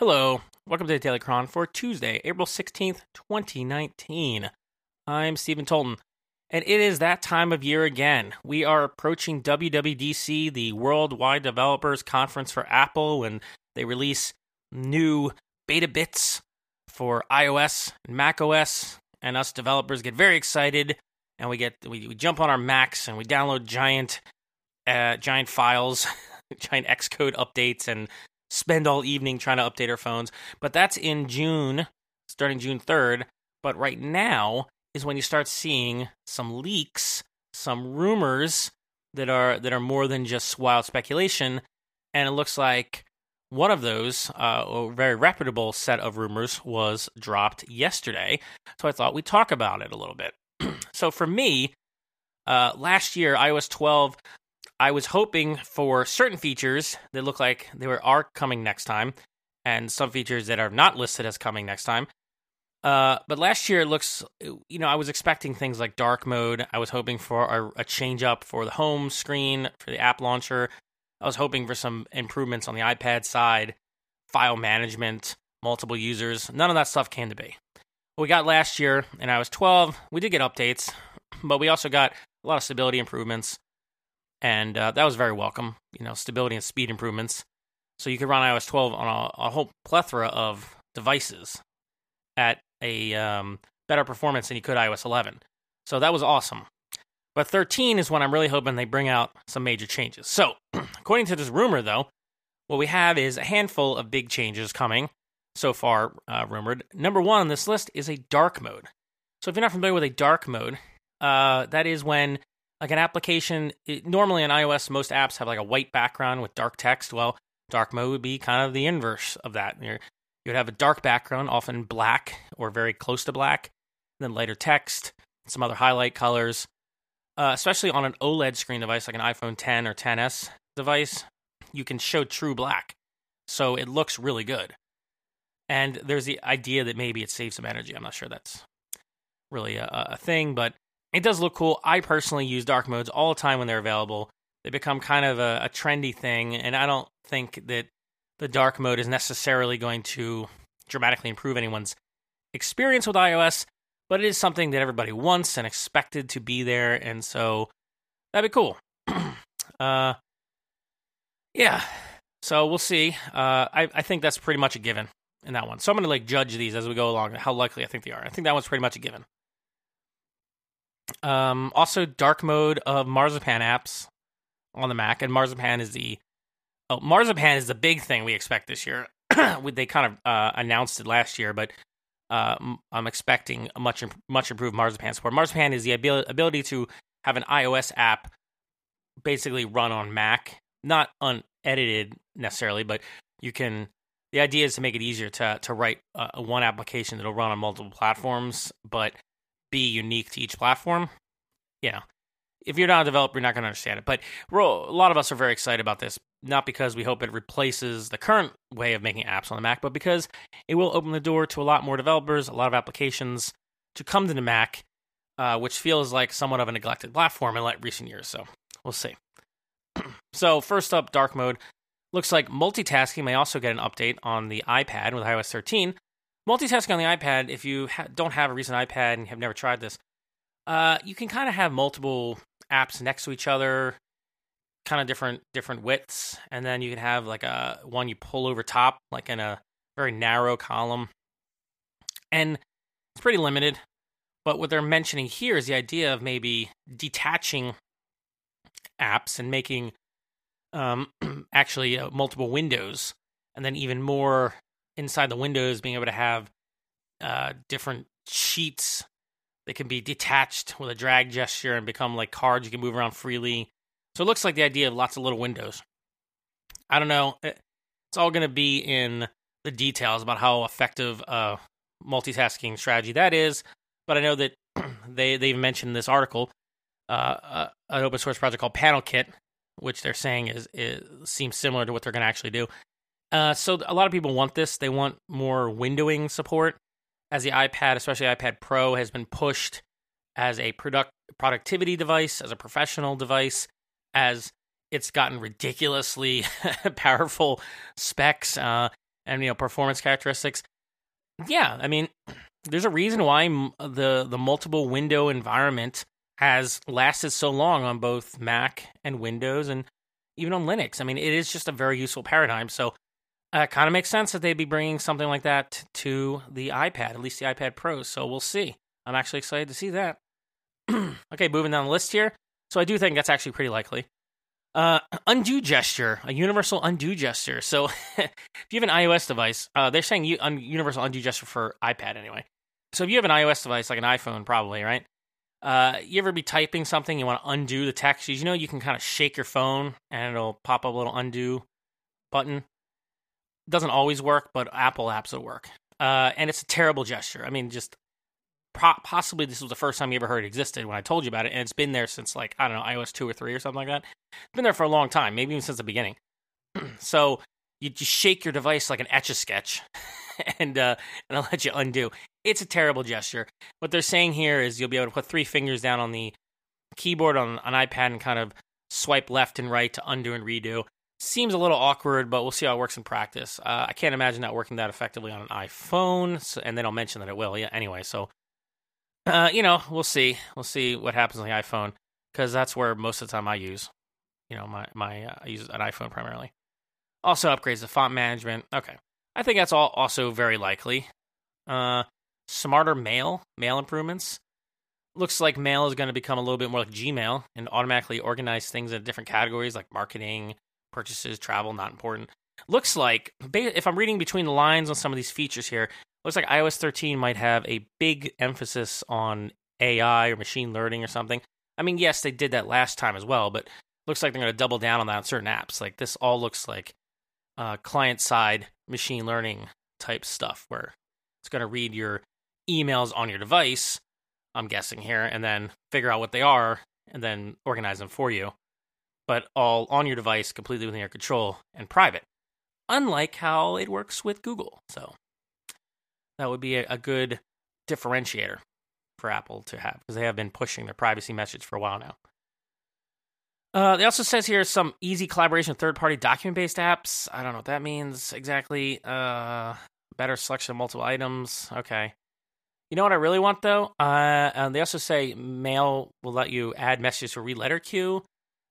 Hello, welcome to the Daily Chron for Tuesday, April 16th, 2019. I'm Stephen Tolton, and it is that time of year again. We are approaching WWDC, the Worldwide Developers Conference for Apple, and they release new beta bits for iOS and macOS, and us developers get very excited, and we get we, we jump on our Macs and we download giant uh, giant files, giant Xcode updates, and spend all evening trying to update our phones. But that's in June, starting June 3rd. But right now is when you start seeing some leaks, some rumors that are that are more than just wild speculation. And it looks like one of those, uh, a very reputable set of rumors, was dropped yesterday. So I thought we'd talk about it a little bit. so for me, uh, last year, iOS 12 I was hoping for certain features that look like they were are coming next time, and some features that are not listed as coming next time. Uh, but last year it looks, you know, I was expecting things like dark mode. I was hoping for a, a change up for the home screen for the app launcher. I was hoping for some improvements on the iPad side, file management, multiple users. None of that stuff came to be. What we got last year and iOS 12, we did get updates, but we also got a lot of stability improvements and uh, that was very welcome. You know, stability and speed improvements. So you could run iOS 12 on a, a whole plethora of devices at a um, better performance than you could iOS 11. So that was awesome. But 13 is when I'm really hoping they bring out some major changes. So, according to this rumor, though, what we have is a handful of big changes coming so far, uh, rumored. Number one on this list is a dark mode. So, if you're not familiar with a dark mode, uh, that is when like an application it, normally on ios most apps have like a white background with dark text. Well dark mode would be kind of the inverse of that. You're, you'd have a dark background often black or very close to black then lighter text some other highlight colors. Uh, especially on an oled screen device like an iphone 10 or 10s device you can show true black. So it looks really good. And there's the idea that maybe it saves some energy. I'm not sure that's really a, a thing but it does look cool. I personally use dark modes all the time when they're available. They become kind of a, a trendy thing, and I don't think that the dark mode is necessarily going to dramatically improve anyone's experience with iOS, but it is something that everybody wants and expected to be there, and so that'd be cool. uh, yeah, so we'll see. Uh, I, I think that's pretty much a given in that one. So I'm going to like judge these as we go along, how likely I think they are. I think that one's pretty much a given. Um, also, dark mode of Marzipan apps on the Mac, and Marzipan is the oh, Marzipan is the big thing we expect this year. they kind of uh, announced it last year, but uh, I'm expecting a much much improved Marzipan support. Marzipan is the ability to have an iOS app basically run on Mac, not unedited necessarily, but you can. The idea is to make it easier to to write uh, one application that'll run on multiple platforms, but be unique to each platform. You know, if you're not a developer, you're not going to understand it. But a lot of us are very excited about this, not because we hope it replaces the current way of making apps on the Mac, but because it will open the door to a lot more developers, a lot of applications to come to the Mac, uh, which feels like somewhat of a neglected platform in like recent years. So we'll see. so first up, dark mode. Looks like multitasking may also get an update on the iPad with iOS 13 multitasking on the iPad, if you ha- don't have a recent iPad and have never tried this, uh, you can kind of have multiple apps next to each other, kind of different different widths, and then you can have like a one you pull over top, like in a very narrow column, and it's pretty limited. But what they're mentioning here is the idea of maybe detaching apps and making um, actually uh, multiple windows, and then even more inside the windows, being able to have uh, different sheets that can be detached with a drag gesture and become like cards you can move around freely. So it looks like the idea of lots of little windows. I don't know. It's all going to be in the details about how effective a multitasking strategy that is. But I know that they they've mentioned this article, uh, uh, an open source project called PanelKit, which they're saying is, is seems similar to what they're going to actually do. Uh, so a lot of people want this. They want more windowing support, as the iPad, especially iPad Pro, has been pushed as a product productivity device, as a professional device, as it's gotten ridiculously powerful specs, uh, and you know performance characteristics. Yeah, I mean, there's a reason why the the multiple window environment has lasted so long on both Mac and Windows and even on Linux. I mean, it is just a very useful paradigm. So uh, it kind of makes sense that they'd be bringing something like that to the iPad, at least the iPad Pro. So we'll see. I'm actually excited to see that. okay, moving down the list here. So I do think that's actually pretty likely. Uh, undo gesture, a universal undo gesture. So if you have an iOS device, uh, they're saying un- universal undo gesture for iPad anyway. So if you have an iOS device like an iPhone, probably right. Uh, you ever be typing something, you want to undo the text? You know, you can kind of shake your phone and it'll pop up a little undo button. Doesn't always work, but Apple apps will work. Uh, and it's a terrible gesture. I mean, just possibly this was the first time you ever heard it existed when I told you about it, and it's been there since like I don't know iOS two or three or something like that. It's been there for a long time, maybe even since the beginning. so you just shake your device like an etch a sketch, and uh, and I'll let you undo. It's a terrible gesture. What they're saying here is you'll be able to put three fingers down on the keyboard on an iPad and kind of swipe left and right to undo and redo. Seems a little awkward, but we'll see how it works in practice. Uh, I can't imagine that working that effectively on an iPhone, so, and then I'll mention that it will. Yeah, anyway, so uh, you know, we'll see. We'll see what happens on the iPhone because that's where most of the time I use. You know, my my uh, I use an iPhone primarily. Also upgrades the font management. Okay, I think that's all also very likely. Uh, smarter mail, mail improvements. Looks like mail is going to become a little bit more like Gmail and automatically organize things in different categories like marketing, purchases, travel, not important. Looks like, if I'm reading between the lines on some of these features here, looks like iOS 13 might have a big emphasis on AI or machine learning or something. I mean, yes, they did that last time as well, but looks like they're going to double down on that on certain apps. Like this all looks like uh, client side machine learning type stuff where it's going to read your emails on your device, I'm guessing here, and then figure out what they are and then organize them for you. But all on your device, completely within your control and private. Unlike how it works with Google. So that would be a, a good differentiator for Apple to have because they have been pushing their privacy message for a while now. Uh, it also says here some easy collaboration with third-party document-based apps. I don't know what that means exactly. Uh, better selection of multiple items. Okay. You know what I really want though? Uh, they also say Mail will let you add messages to read letter queue,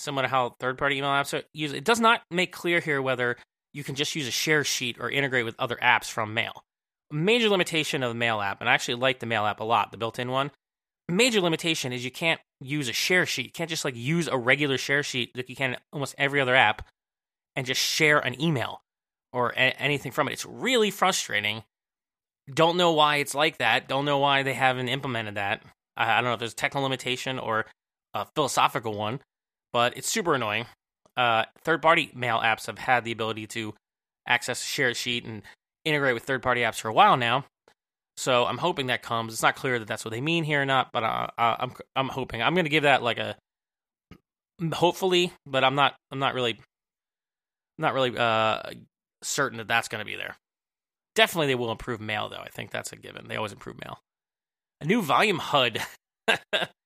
similar to how third-party email apps used. It does not make clear here whether you can just use a share sheet or integrate with other apps from Mail A major limitation of the mail app, and I actually like the mail app a lot, the built-in one. Major limitation is you can't use a share sheet. You can't just like use a regular share sheet like you can almost every other app and just share an email or a- anything from it. It's really frustrating. Don't know why it's like that. Don't know why they haven't implemented that. I, I don't know if there's a technical limitation or a philosophical one, but it's super annoying. Uh, third party mail apps have had the ability to access a share sheet and integrate with third party apps for a while now. So I'm hoping that comes. It's not clear that that's what they mean here or not, but uh, uh I'm I'm hoping. I'm going to give that like a hopefully, but I'm not I'm not really not really uh certain that that's going to be there. Definitely they will improve mail though. I think that's a given. They always improve mail. A new volume HUD.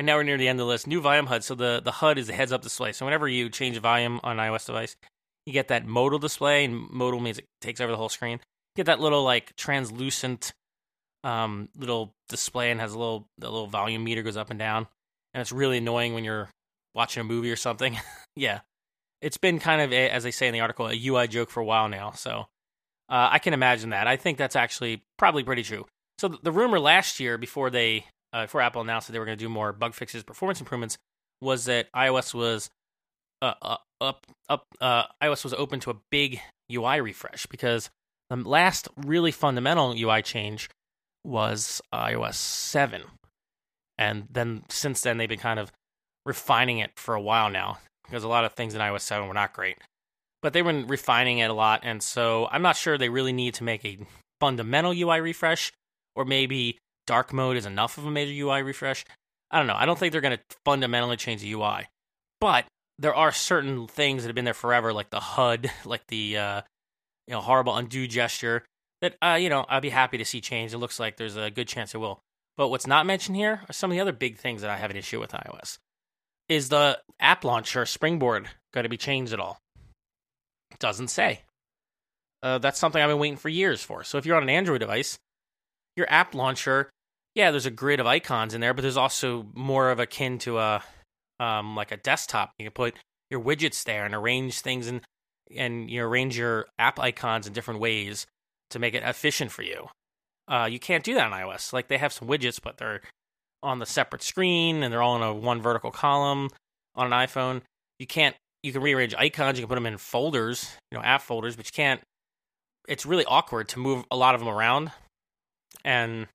and now we're near the end of the list. New volume HUD. So the the HUD is a heads up display. So whenever you change volume on iOS device, you get that modal display, and modal means it takes over the whole screen. You get that little like translucent um, little display and has a little the little volume meter goes up and down, and it's really annoying when you're watching a movie or something. yeah, it's been kind of a, as they say in the article a UI joke for a while now. So uh, I can imagine that. I think that's actually probably pretty true. So the rumor last year before they uh, before Apple announced that they were going to do more bug fixes, performance improvements, was that iOS was uh, uh, up up uh, iOS was open to a big UI refresh because the last really fundamental UI change was iOS 7. And then since then they've been kind of refining it for a while now because a lot of things in iOS 7 were not great. But they've been refining it a lot and so I'm not sure they really need to make a fundamental UI refresh or maybe dark mode is enough of a major UI refresh. I don't know. I don't think they're going to fundamentally change the UI. But there are certain things that have been there forever, like the HUD, like the uh, you know horrible undo gesture. That uh, you know I'd be happy to see change. It looks like there's a good chance it will. But what's not mentioned here are some of the other big things that I have an issue with iOS. Is the app launcher Springboard going to be changed at all? It doesn't say. Uh, that's something I've been waiting for years for. So if you're on an Android device, your app launcher, yeah, there's a grid of icons in there, but there's also more of akin to a um, like a desktop. You can put your widgets there and arrange things and and you arrange your app icons in different ways to make it efficient for you. Uh, you can't do that on iOS. Like they have some widgets, but they're on the separate screen and they're all in a one vertical column on an iPhone. You can't. You can rearrange icons. You can put them in folders, you know, app folders, but you can't. It's really awkward to move a lot of them around, and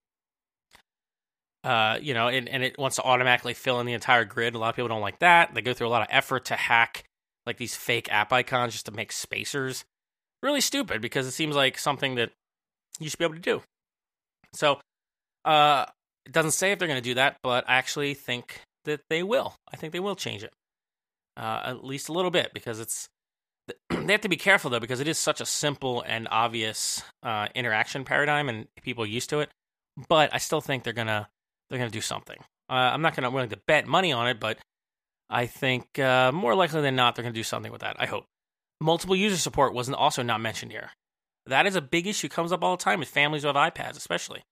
uh, you know, and, and it wants to automatically fill in the entire grid. A lot of people don't like that. They go through a lot of effort to hack like these fake app icons just to make spacers. Really stupid because it seems like something that you should be able to do. So, uh, it doesn't say if they're going to do that, but I actually think that they will. I think they will change it, uh, at least a little bit, because it's they have to be careful though, because it is such a simple and obvious uh, interaction paradigm, and people are used to it. But I still think they're gonna they're gonna do something. Uh, I'm not gonna willing to bet money on it, but I think uh, more likely than not they're gonna do something with that. I hope. Multiple user support wasn't also not mentioned here. That is a big issue. Comes up all the time with families who have iPads, especially.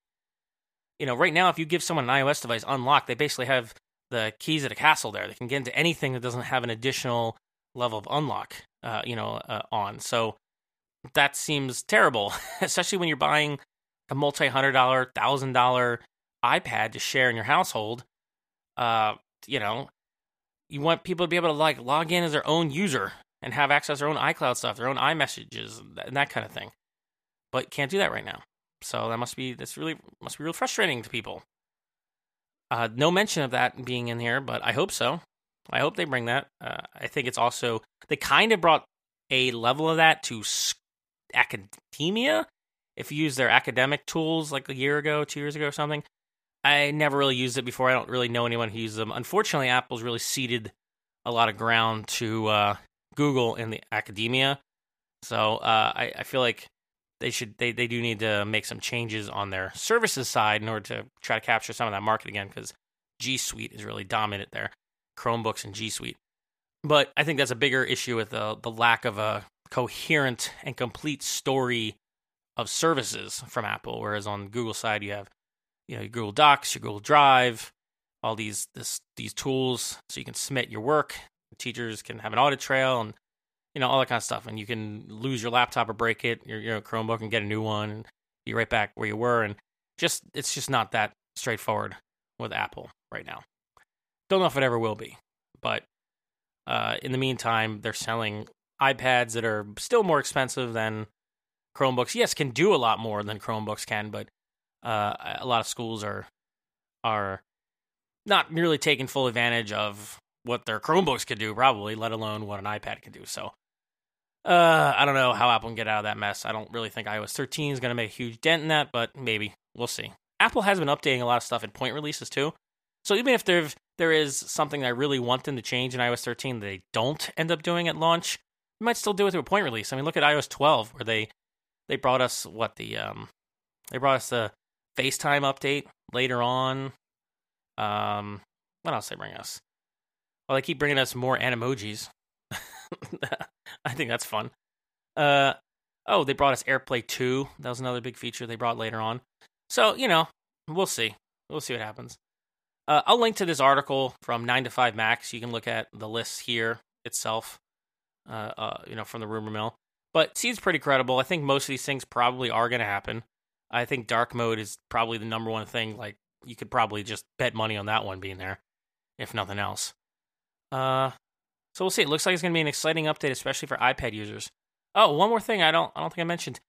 You know, right now, if you give someone an iOS device unlocked, they basically have the keys at a castle. There, they can get into anything that doesn't have an additional level of unlock. Uh, you know, uh, on. So that seems terrible, especially when you're buying a multi hundred dollar, thousand dollar iPad to share in your household. Uh, you know, you want people to be able to like log in as their own user and have access to their own iCloud stuff, their own iMessages, and that kind of thing. But can't do that right now. So that must be that's really must be real frustrating to people. Uh, no mention of that being in here, but I hope so. I hope they bring that. Uh, I think it's also they kind of brought a level of that to academia. If you use their academic tools like a year ago, two years ago, or something, I never really used it before. I don't really know anyone who uses them. Unfortunately, Apple's really ceded a lot of ground to uh, Google in the academia. So uh, I, I, feel like they should they, they do need to make some changes on their services side in order to try to capture some of that market again because G Suite is really dominant there, Chromebooks and G Suite. But I think that's a bigger issue with the the lack of a coherent and complete story of services from Apple. Whereas on Google side, you have you know your Google Docs, your Google Drive, all these this, these tools, so you can submit your work. Teachers can have an audit trail and you know all that kind of stuff. And you can lose your laptop or break it your, your chromebook and get a new one and be right back where you were. And just it's just not that straightforward with apple right now. Don't know if it ever will be but uh, in the meantime they're selling ipads that are still more expensive than chromebooks. Yes can do a lot more than chromebooks can but uh, a lot of schools are are not nearly taking full advantage of what their Chromebooks could do, probably, let alone what an iPad can do. So, uh, I don't know how Apple can get out of that mess. I don't really think iOS 13 is going to make a huge dent in that, but maybe we'll see. Apple has been updating a lot of stuff in point releases too. So even if there there is something that I really want them to change in iOS 13, they don't end up doing at launch. You might still do it through a point release. I mean, look at iOS 12, where they they brought us what the um they brought us the FaceTime update later on. Um, what else they bring us? Well, they keep bringing us more animojis. I think that's fun. Uh, oh, they brought us AirPlay 2. That was another big feature they brought later on. So, you know, we'll see. We'll see what happens. Uh, I'll link to this article from 9to5Mac. You can look at the list here itself, uh, uh, you know, from the rumor mill. But seems pretty credible. I think most of these things probably are going to happen. I think dark mode is probably the number one thing. Like, you could probably just bet money on that one being there, if nothing else. Uh, so we'll see. It looks like it's going to be an exciting update, especially for iPad users. Oh, one more thing I don't I don't think I mentioned.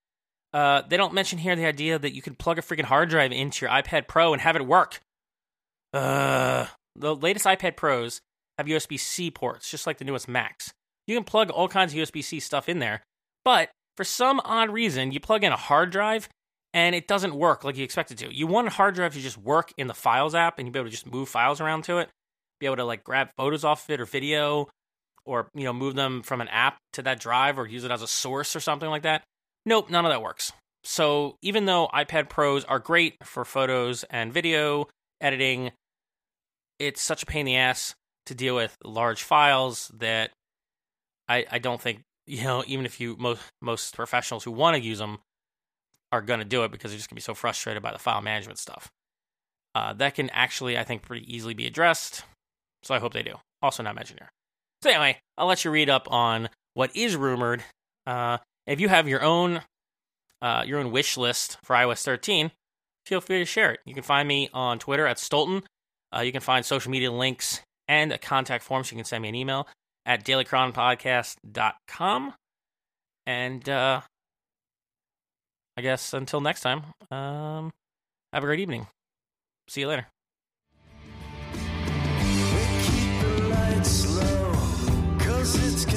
Uh, they don't mention here the idea that you can plug a freaking hard drive into your iPad Pro and have it work. Uh, the latest iPad Pros have USB C ports, just like the newest Macs. You can plug all kinds of USB C stuff in there, but for some odd reason, you plug in a hard drive and it doesn't work like you expect it to. You want a hard drive to just work in the Files app and you be able to just move files around to it be able to like grab photos off of it or video or you know move them from an app to that drive or use it as a source or something like that nope none of that works so even though ipad pros are great for photos and video editing it's such a pain in the ass to deal with large files that i, I don't think you know, even if you most most professionals who want to use them are going to do it because they're just going to be so frustrated by the file management stuff. Uh, that can actually, I think, pretty easily be addressed. So I hope they do. Also, not mentioned here. So anyway, I'll let you read up on what is rumored. Uh, if you have your own uh, your own wish list for iOS 13, feel free to share it. You can find me on Twitter at Stolton. Uh, you can find social media links and a contact form so you can send me an email at dailychronpodcast.com. And uh, I guess until next time, um, have a great evening. See you later. come